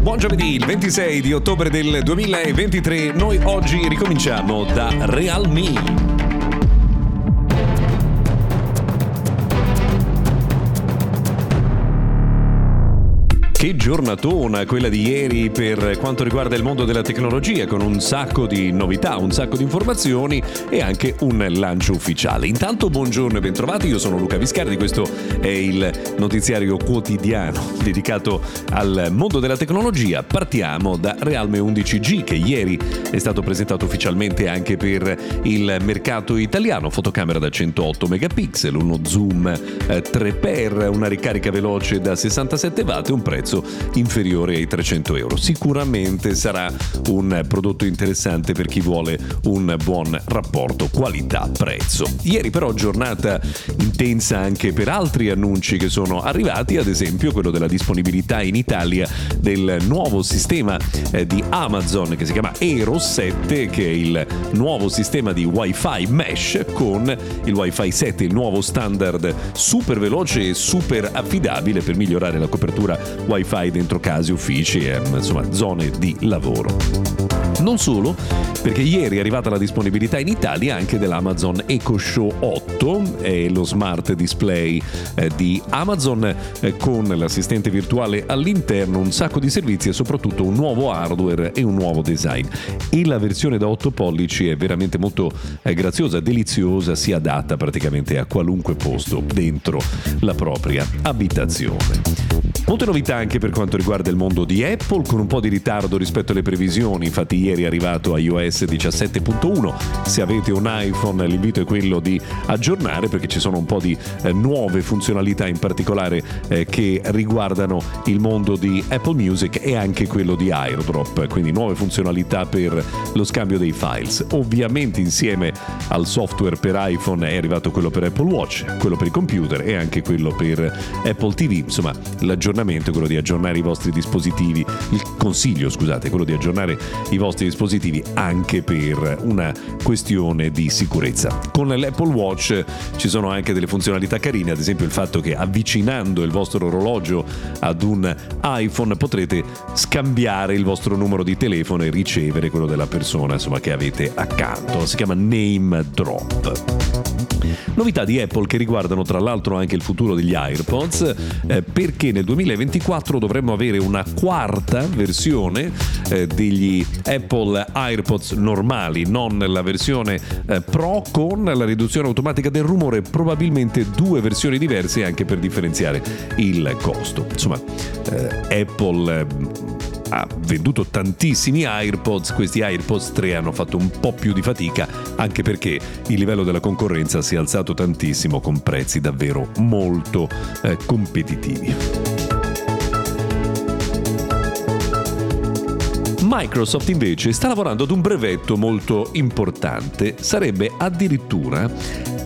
Buon giovedì, il 26 di ottobre del 2023. Noi oggi ricominciamo da Realme. Che giornatona quella di ieri per quanto riguarda il mondo della tecnologia, con un sacco di novità, un sacco di informazioni e anche un lancio ufficiale. Intanto buongiorno e bentrovati, io sono Luca Viscardi, questo è il notiziario quotidiano dedicato al mondo della tecnologia. Partiamo da Realme 11G che ieri è stato presentato ufficialmente anche per il mercato italiano, fotocamera da 108 megapixel, uno zoom 3x, eh, una ricarica veloce da 67 watt e un prezzo prezzo inferiore ai 300 euro. Sicuramente sarà un prodotto interessante per chi vuole un buon rapporto qualità-prezzo. Ieri però giornata intensa anche per altri annunci che sono arrivati, ad esempio quello della disponibilità in Italia del nuovo sistema eh, di Amazon che si chiama Aero 7, che è il nuovo sistema di Wi-Fi mesh con il Wi-Fi 7, il nuovo standard super veloce e super affidabile per migliorare la copertura Wi-Fi wifi dentro case, uffici e insomma zone di lavoro. Non solo, perché ieri è arrivata la disponibilità in Italia anche dell'Amazon Echo Show 8, è lo smart display eh, di Amazon eh, con l'assistente virtuale all'interno, un sacco di servizi e soprattutto un nuovo hardware e un nuovo design. E la versione da 8 pollici è veramente molto eh, graziosa, deliziosa, si adatta praticamente a qualunque posto dentro la propria abitazione. Molte novità anche per quanto riguarda il mondo di Apple, con un po' di ritardo rispetto alle previsioni, infatti ieri è arrivato iOS 17.1, se avete un iPhone l'invito è quello di aggiornare perché ci sono un po' di eh, nuove funzionalità in particolare eh, che riguardano il mondo di Apple Music e anche quello di AirDrop, quindi nuove funzionalità per lo scambio dei files. Ovviamente insieme al software per iPhone è arrivato quello per Apple Watch, quello per i computer e anche quello per Apple TV, insomma l'aggiornamento è quello di aggiornare i vostri dispositivi, il consiglio scusate, quello di aggiornare i vostri dispositivi anche per una questione di sicurezza. Con l'Apple Watch ci sono anche delle funzionalità carine, ad esempio il fatto che avvicinando il vostro orologio ad un iPhone potrete scambiare il vostro numero di telefono e ricevere quello della persona insomma, che avete accanto. Si chiama Name Drop. Novità di Apple che riguardano tra l'altro anche il futuro degli AirPods, eh, perché nel 2024 dovremmo avere una quarta versione eh, degli Apple AirPods normali, non la versione eh, Pro con la riduzione automatica del rumore, probabilmente due versioni diverse anche per differenziare il costo. Insomma, eh, Apple eh, ha venduto tantissimi AirPods, questi AirPods 3 hanno fatto un po' più di fatica anche perché il livello della concorrenza si è alzato tantissimo con prezzi davvero molto eh, competitivi. Microsoft invece sta lavorando ad un brevetto molto importante, sarebbe addirittura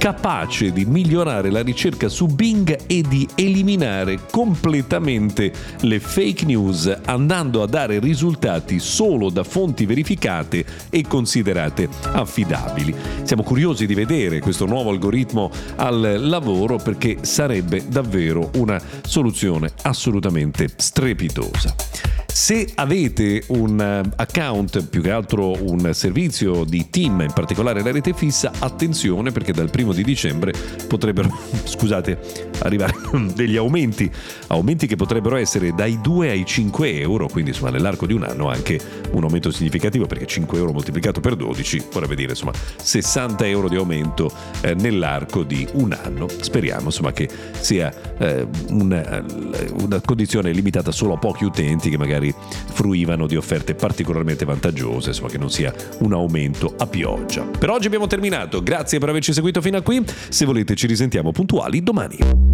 capace di migliorare la ricerca su Bing e di eliminare completamente le fake news andando a dare risultati solo da fonti verificate e considerate affidabili. Siamo curiosi di vedere questo nuovo algoritmo al lavoro perché sarebbe davvero una soluzione assolutamente strepitosa. Se avete un eh, account, più che altro un servizio di team, in particolare la rete fissa, attenzione perché dal primo di dicembre potrebbero, scusate, arrivare degli aumenti, aumenti che potrebbero essere dai 2 ai 5 euro, quindi insomma nell'arco di un anno anche un aumento significativo perché 5 euro moltiplicato per 12 vorrebbe dire insomma 60 euro di aumento eh, nell'arco di un anno. Speriamo insomma che sia eh, una, una condizione limitata solo a pochi utenti che magari fruivano di offerte particolarmente vantaggiose, insomma che non sia un aumento a pioggia. Per oggi abbiamo terminato, grazie per averci seguito fino a qui, se volete ci risentiamo puntuali domani.